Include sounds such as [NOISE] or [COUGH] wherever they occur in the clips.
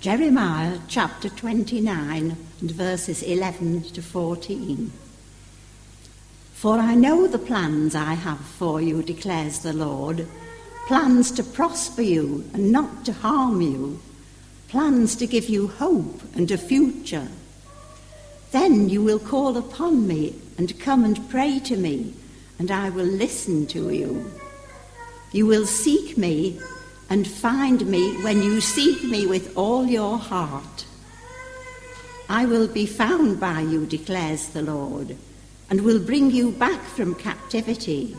Jeremiah chapter 29 and verses 11 to 14. For I know the plans I have for you, declares the Lord plans to prosper you and not to harm you, plans to give you hope and a future. Then you will call upon me and come and pray to me, and I will listen to you. You will seek me and find me when you seek me with all your heart. I will be found by you, declares the Lord, and will bring you back from captivity.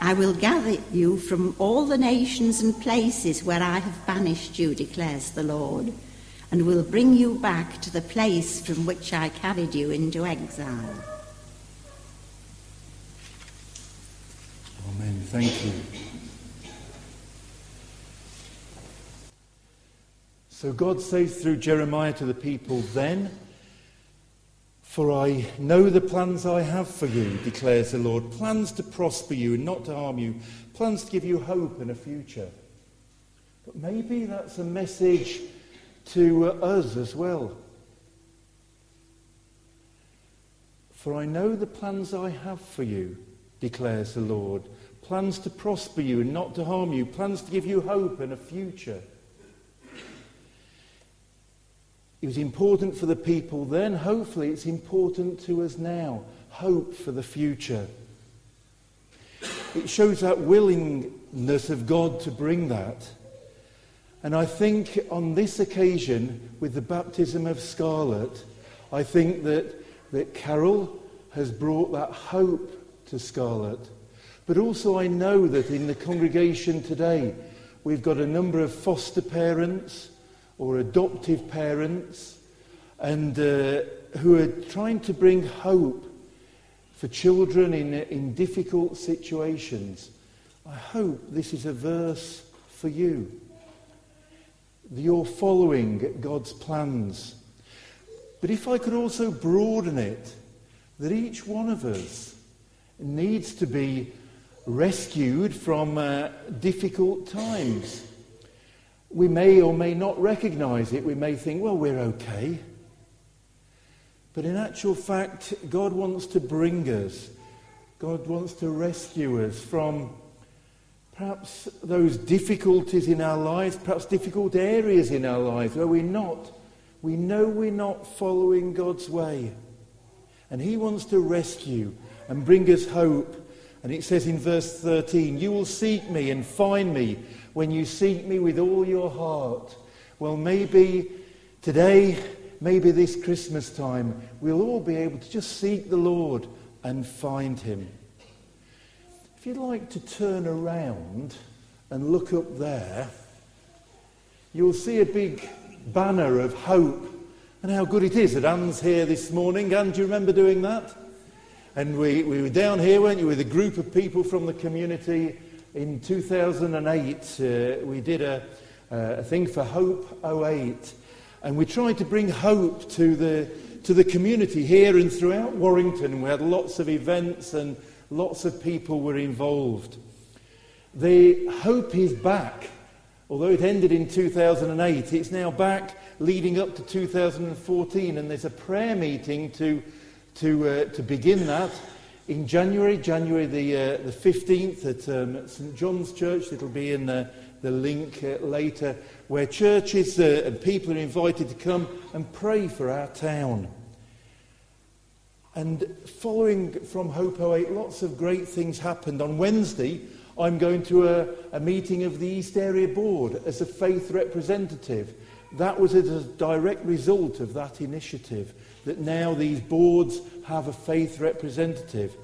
I will gather you from all the nations and places where I have banished you, declares the Lord, and will bring you back to the place from which I carried you into exile. Amen. Thank you. So God says through Jeremiah to the people then, For I know the plans I have for you, declares the Lord plans to prosper you and not to harm you, plans to give you hope and a future. But maybe that's a message to uh, us as well. For I know the plans I have for you, declares the Lord plans to prosper you and not to harm you, plans to give you hope and a future. It was important for the people then. Hopefully, it's important to us now. Hope for the future. It shows that willingness of God to bring that. And I think on this occasion, with the baptism of Scarlet, I think that, that Carol has brought that hope to Scarlet. But also, I know that in the congregation today, we've got a number of foster parents or adoptive parents and uh, who are trying to bring hope for children in, in difficult situations. I hope this is a verse for you. You're following God's plans. But if I could also broaden it, that each one of us needs to be rescued from uh, difficult times we may or may not recognize it. We may think, well, we're okay. But in actual fact, God wants to bring us, God wants to rescue us from perhaps those difficulties in our lives, perhaps difficult areas in our lives where we're not, we know we're not following God's way. And He wants to rescue and bring us hope. And it says in verse 13, You will seek me and find me when you seek me with all your heart. Well, maybe today, maybe this Christmas time, we'll all be able to just seek the Lord and find him. If you'd like to turn around and look up there, you'll see a big banner of hope and how good it is that Anne's here this morning. Anne, do you remember doing that? And we, we were down here, weren't you, with a group of people from the community in 2008, uh, we did a, a thing for Hope 08, and we tried to bring hope to the, to the community here and throughout Warrington. We had lots of events and lots of people were involved. The hope is back. Although it ended in 2008, it's now back leading up to 2014, and there's a prayer meeting to, to, uh, to begin that in January, January the, uh, the 15th at um, St John's Church. It'll be in the, the link uh, later, where churches uh, and people are invited to come and pray for our town. And following from Hope 08, lots of great things happened. On Wednesday, I'm going to a, a meeting of the East Area Board as a faith representative. That was as a direct result of that initiative, that now these boards have a faith representative.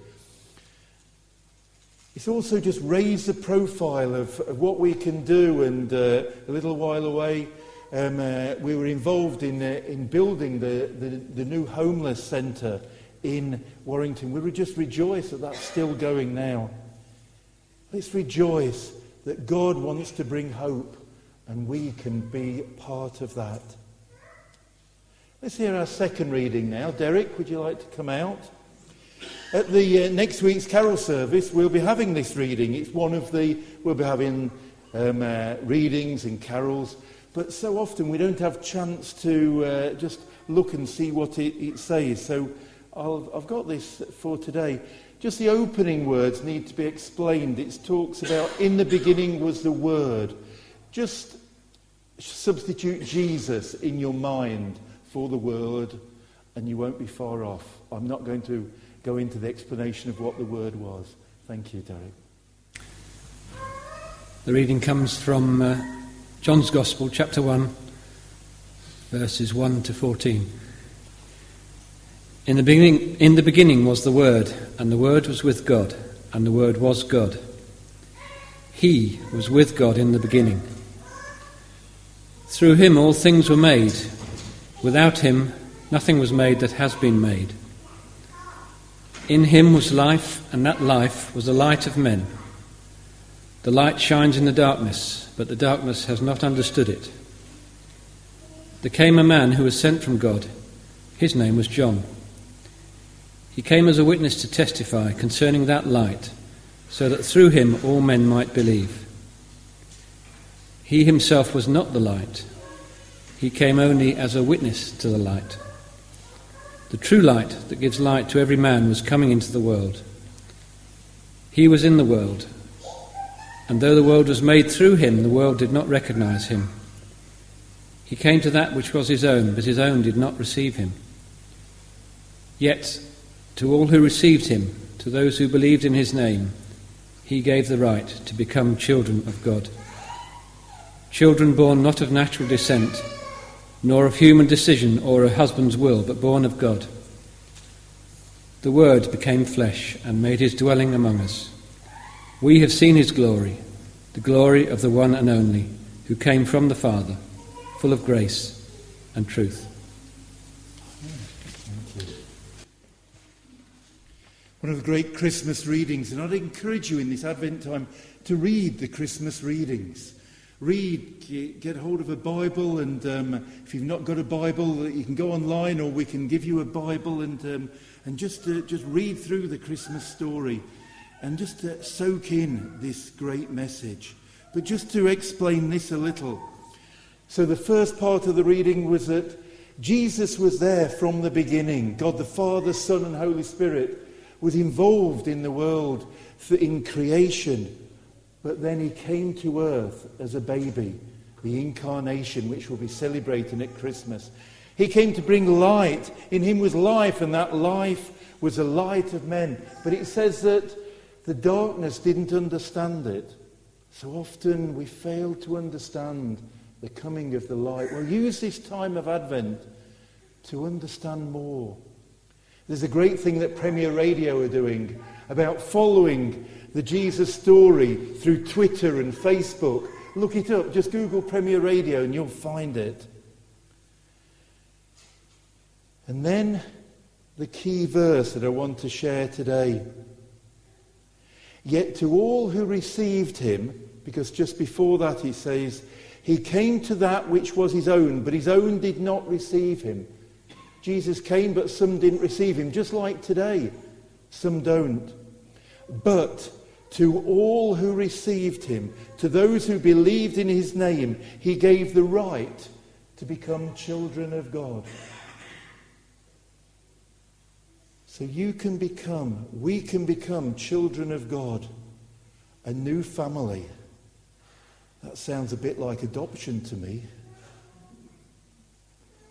It's also just raised the profile of, of what we can do, and uh, a little while away, um, uh, we were involved in, uh, in building the, the, the new homeless centre in Warrington. We would just rejoice that that's still going now. Let's rejoice that God wants to bring hope and we can be part of that. Let's hear our second reading now. Derek, would you like to come out? At the uh, next week's carol service, we'll be having this reading. It's one of the, we'll be having um, uh, readings and carols, but so often we don't have chance to uh, just look and see what it, it says. So i have got this for today. Just the opening words need to be explained. It talks about, in the beginning was the Word. Just substitute Jesus in your mind for the Word, and you won't be far off. I'm not going to go into the explanation of what the Word was. Thank you, Derek. The reading comes from uh, John's Gospel, chapter 1, verses 1 to 14. In the, beginning, in the beginning was the Word, and the Word was with God, and the Word was God. He was with God in the beginning. Through him all things were made. Without him nothing was made that has been made. In him was life, and that life was the light of men. The light shines in the darkness, but the darkness has not understood it. There came a man who was sent from God. His name was John. He came as a witness to testify concerning that light, so that through him all men might believe. He himself was not the light, he came only as a witness to the light. The true light that gives light to every man was coming into the world. He was in the world, and though the world was made through him, the world did not recognize him. He came to that which was his own, but his own did not receive him. Yet, to all who received him, to those who believed in his name, he gave the right to become children of God children born not of natural descent, nor of human decision or a husband's will, but born of God. The Word became flesh and made his dwelling among us. We have seen his glory, the glory of the one and only, who came from the Father, full of grace and truth. One of the great Christmas readings, and I'd encourage you in this Advent time to read the Christmas readings read, get hold of a Bible, and um, if you've not got a Bible, you can go online, or we can give you a Bible and um, and just uh, just read through the Christmas story, and just uh, soak in this great message. But just to explain this a little, so the first part of the reading was that Jesus was there from the beginning. God the Father, Son, and Holy Spirit was involved in the world in creation but then he came to earth as a baby, the incarnation, which we'll be celebrating at Christmas. He came to bring light. In him was life, and that life was the light of men. But it says that the darkness didn't understand it. So often we fail to understand the coming of the light. We'll use this time of Advent to understand more. There's a great thing that Premier Radio are doing about following the Jesus story through Twitter and Facebook. Look it up. Just Google Premier Radio and you'll find it. And then the key verse that I want to share today. Yet to all who received him, because just before that he says, he came to that which was his own, but his own did not receive him. Jesus came, but some didn't receive him, just like today. Some don't. But to all who received him, to those who believed in his name, he gave the right to become children of God. So you can become, we can become children of God, a new family. That sounds a bit like adoption to me.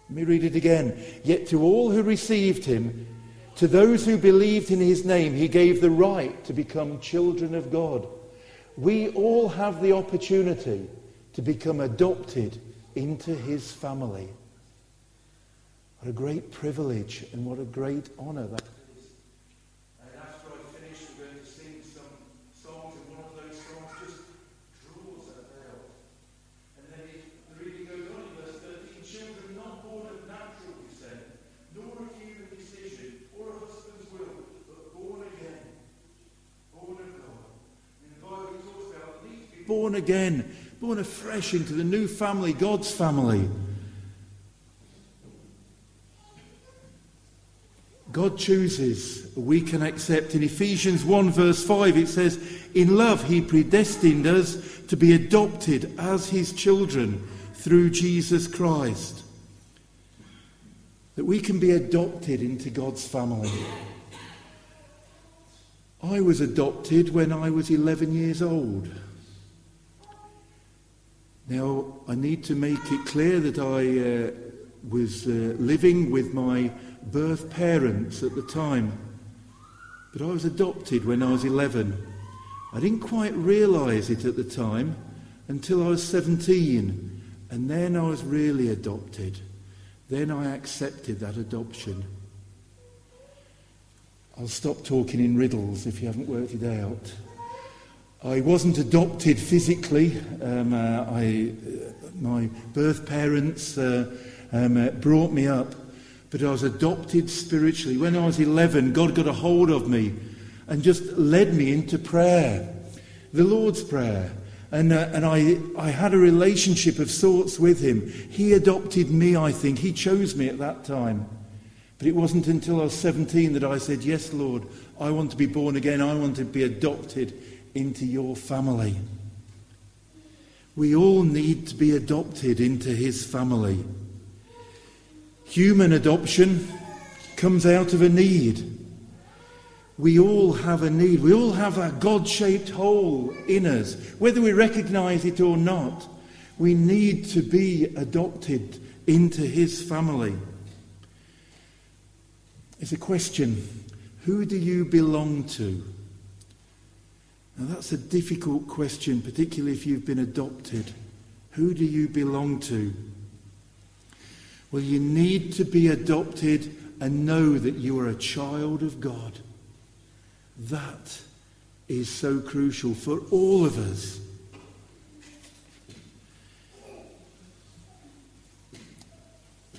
Let me read it again. Yet to all who received him, to those who believed in his name, he gave the right to become children of God. We all have the opportunity to become adopted into his family. What a great privilege and what a great honour that born again, born afresh into the new family, God's family. God chooses, we can accept. In Ephesians 1, verse 5, it says, In love, He predestined us to be adopted as His children through Jesus Christ. That we can be adopted into God's family. I was adopted when I was 11 years old. Now, I need to make it clear that I uh, was uh, living with my birth parents at the time, but I was adopted when I was 11. I didn't quite realise it at the time until I was 17, and then I was really adopted. Then I accepted that adoption. I'll stop talking in riddles if you haven't worked it out. I wasn't adopted physically. Um, uh, I, uh, my birth parents uh, um, uh, brought me up, but I was adopted spiritually. When I was 11, God got a hold of me and just led me into prayer, the Lord's Prayer. And, uh, and I, I had a relationship of sorts with Him. He adopted me, I think. He chose me at that time. But it wasn't until I was 17 that I said, Yes, Lord, I want to be born again. I want to be adopted into your family. We all need to be adopted into His family. Human adoption comes out of a need. We all have a need. We all have a God shaped hole in us. Whether we recognize it or not, we need to be adopted into His family. It's a question who do you belong to? Now, that's a difficult question, particularly if you've been adopted. Who do you belong to? Well, you need to be adopted and know that you are a child of God. That is so crucial for all of us.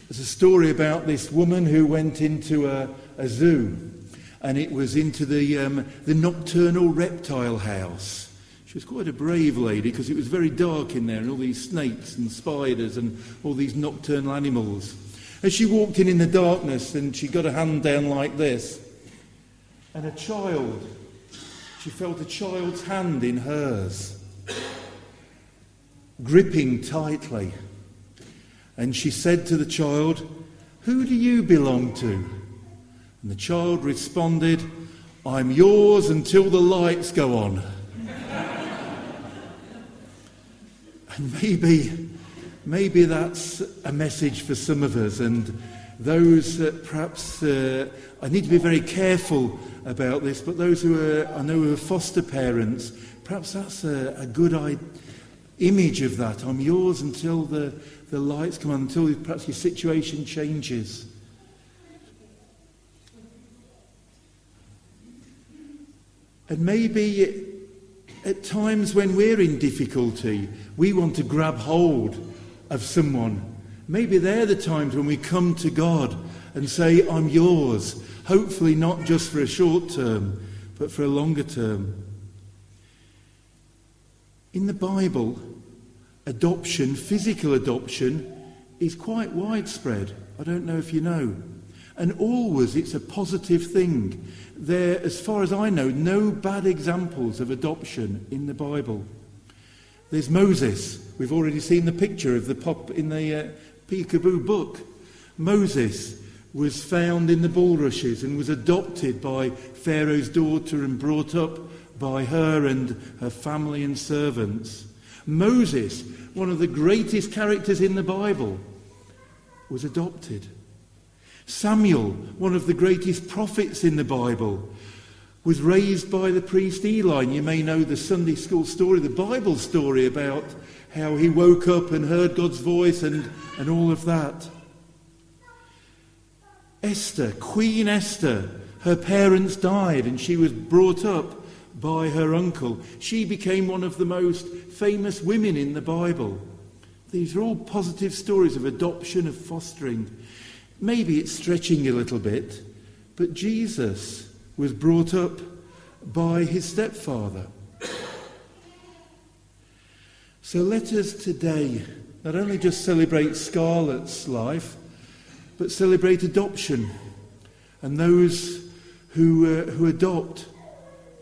There's a story about this woman who went into a, a zoo, and it was into the, um, the nocturnal reptile house. She was quite a brave lady because it was very dark in there and all these snakes and spiders and all these nocturnal animals. As she walked in in the darkness and she got her hand down like this, and a child, she felt a child's hand in hers, gripping tightly. And she said to the child, Who do you belong to? And the child responded, I'm yours until the lights go on. [LAUGHS] And maybe, maybe that's a message for some of us and those that perhaps, uh, I need to be very careful about this, but those who are, I know who are foster parents, perhaps that's a, a good I- image of that. I'm yours until the, the lights come on, until perhaps your situation changes. And maybe at times when we're in difficulty, we want to grab hold of someone. Maybe they're the times when we come to God and say, I'm yours. Hopefully, not just for a short term, but for a longer term. In the Bible, adoption, physical adoption, is quite widespread. I don't know if you know. And always it's a positive thing. There, as far as I know, no bad examples of adoption in the Bible. There's Moses. We've already seen the picture of the pop in the uh, Peekaboo book. Moses was found in the bulrushes and was adopted by Pharaoh's daughter and brought up by her and her family and servants. Moses, one of the greatest characters in the Bible, was adopted. Samuel, one of the greatest prophets in the Bible, was raised by the priest Eli. And you may know the Sunday school story, the Bible story about how he woke up and heard God's voice and, and all of that. Esther, Queen Esther, her parents died and she was brought up by her uncle. She became one of the most famous women in the Bible. These are all positive stories of adoption, of fostering. Maybe it's stretching a little bit, but Jesus was brought up by his stepfather. So let us today not only just celebrate Scarlett's life, but celebrate adoption. and those who, uh, who adopt.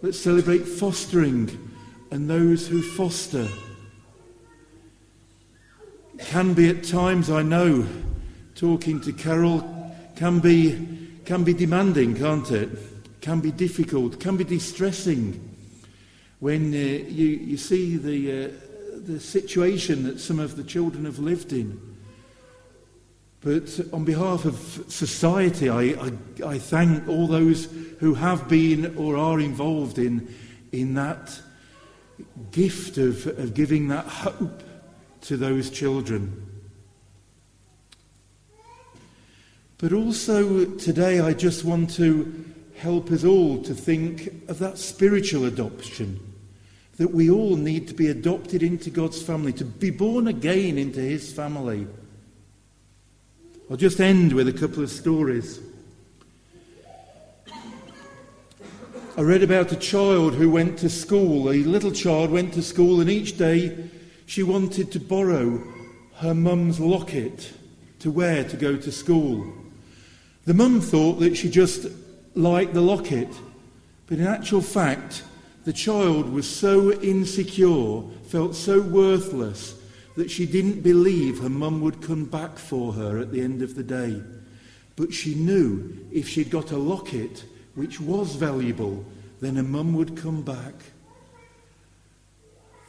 Let's celebrate fostering and those who foster. It can be at times, I know, talking to Carol can be, can be demanding, can't it? Can be difficult, can be distressing when uh, you, you see the, uh, the situation that some of the children have lived in. But on behalf of society, I, I, I, thank all those who have been or are involved in, in that gift of, of giving that hope to those children. But also today, I just want to help us all to think of that spiritual adoption. That we all need to be adopted into God's family, to be born again into His family. I'll just end with a couple of stories. I read about a child who went to school. A little child went to school, and each day she wanted to borrow her mum's locket to wear to go to school. The mum thought that she just liked the locket, but in actual fact, the child was so insecure, felt so worthless, that she didn't believe her mum would come back for her at the end of the day. But she knew if she'd got a locket, which was valuable, then her mum would come back.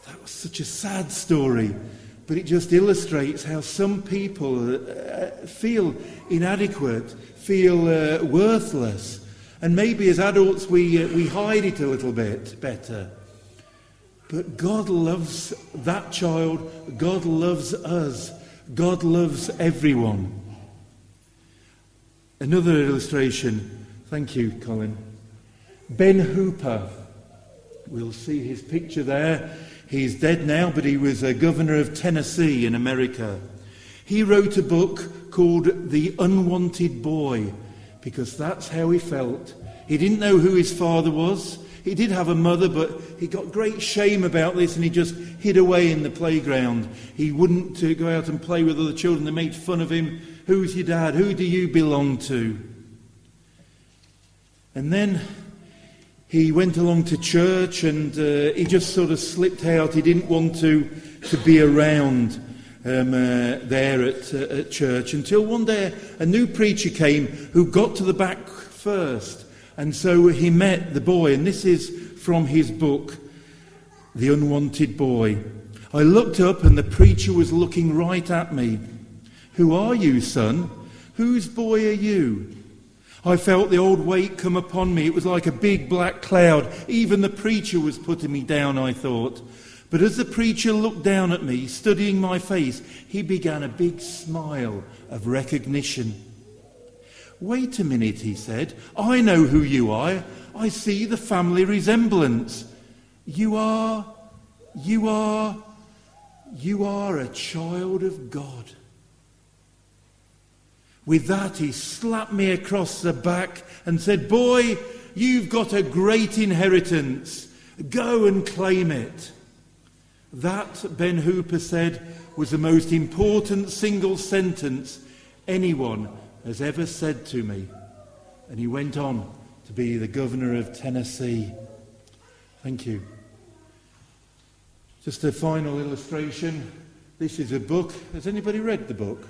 That was such a sad story, but it just illustrates how some people uh, feel inadequate, feel uh, worthless. And maybe as adults we, uh, we hide it a little bit better. But God loves that child. God loves us. God loves everyone. Another illustration. Thank you, Colin. Ben Hooper. We'll see his picture there. He's dead now, but he was a governor of Tennessee in America. He wrote a book called The Unwanted Boy because that's how he felt. He didn't know who his father was. He did have a mother, but he got great shame about this and he just hid away in the playground. He wouldn't uh, go out and play with other children. They made fun of him. Who's your dad? Who do you belong to? And then he went along to church and uh, he just sort of slipped out. He didn't want to, to be around um, uh, there at, uh, at church until one day a new preacher came who got to the back first. And so he met the boy, and this is from his book, The Unwanted Boy. I looked up, and the preacher was looking right at me. Who are you, son? Whose boy are you? I felt the old weight come upon me. It was like a big black cloud. Even the preacher was putting me down, I thought. But as the preacher looked down at me, studying my face, he began a big smile of recognition. Wait a minute, he said. I know who you are. I see the family resemblance. You are, you are, you are a child of God. With that, he slapped me across the back and said, Boy, you've got a great inheritance. Go and claim it. That, Ben Hooper said, was the most important single sentence anyone has ever said to me. And he went on to be the governor of Tennessee. Thank you. Just a final illustration. This is a book. Has anybody read the book?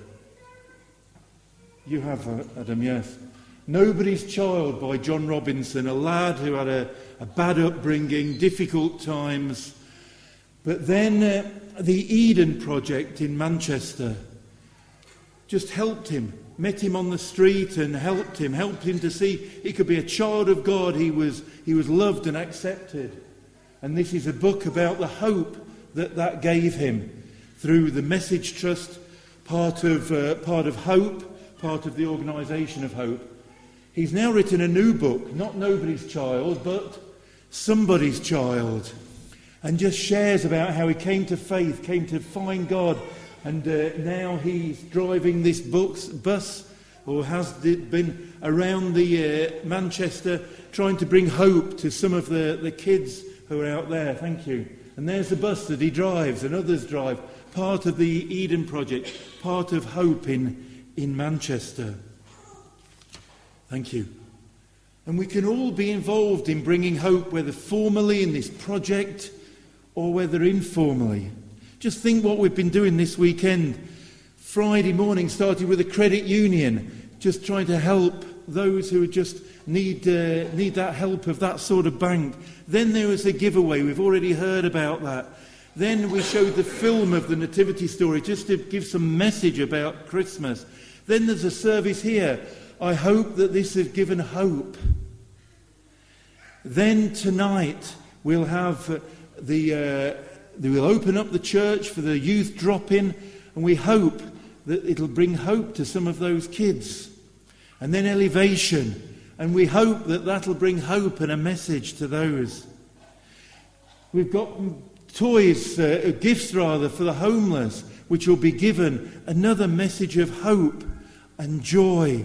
You have, uh, Adam, yes. Nobody's Child by John Robinson, a lad who had a, a bad upbringing, difficult times. But then uh, the Eden Project in Manchester just helped him, met him on the street and helped him, helped him to see he could be a child of God. He was, he was loved and accepted. And this is a book about the hope that that gave him through the Message Trust, part of, uh, part of Hope, part of the organisation of Hope. He's now written a new book, not Nobody's Child, but Somebody's Child, and just shares about how he came to faith, came to find God, and uh, now he's driving this books, bus, or has been around the uh, Manchester, trying to bring hope to some of the, the kids who are out there. Thank you. And there's the bus that he drives, and others drive. Part of the Eden Project, part of hope in in Manchester. Thank you. And we can all be involved in bringing hope, whether formally in this project or whether informally. Just think what we've been doing this weekend. Friday morning started with a credit union, just trying to help those who just need, uh, need that help of that sort of bank. Then there was a giveaway. We've already heard about that. Then we showed the film of the Nativity story just to give some message about Christmas. Then there's a service here. I hope that this has given hope. Then tonight we'll have uh, the, uh, we'll open up the church for the youth drop in, and we hope that it'll bring hope to some of those kids. And then elevation, and we hope that that'll bring hope and a message to those. We've got toys, uh, gifts rather, for the homeless, which will be given another message of hope and joy.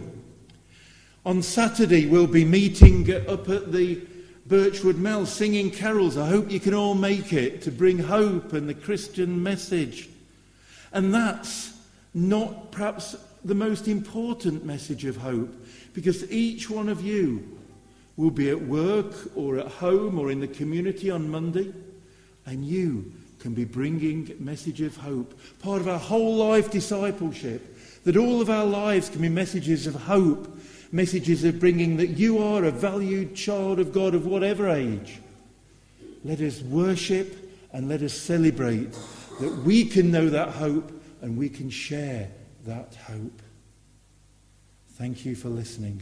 On Saturday, we'll be meeting up at the Birchwood Mill singing carols. I hope you can all make it to bring hope and the Christian message. And that's not perhaps the most important message of hope, because each one of you will be at work or at home or in the community on Monday, and you can be bringing message of hope. Part of our whole life discipleship, that all of our lives can be messages of hope messages of bringing that you are a valued child of God of whatever age. Let us worship and let us celebrate that we can know that hope and we can share that hope. Thank you for listening.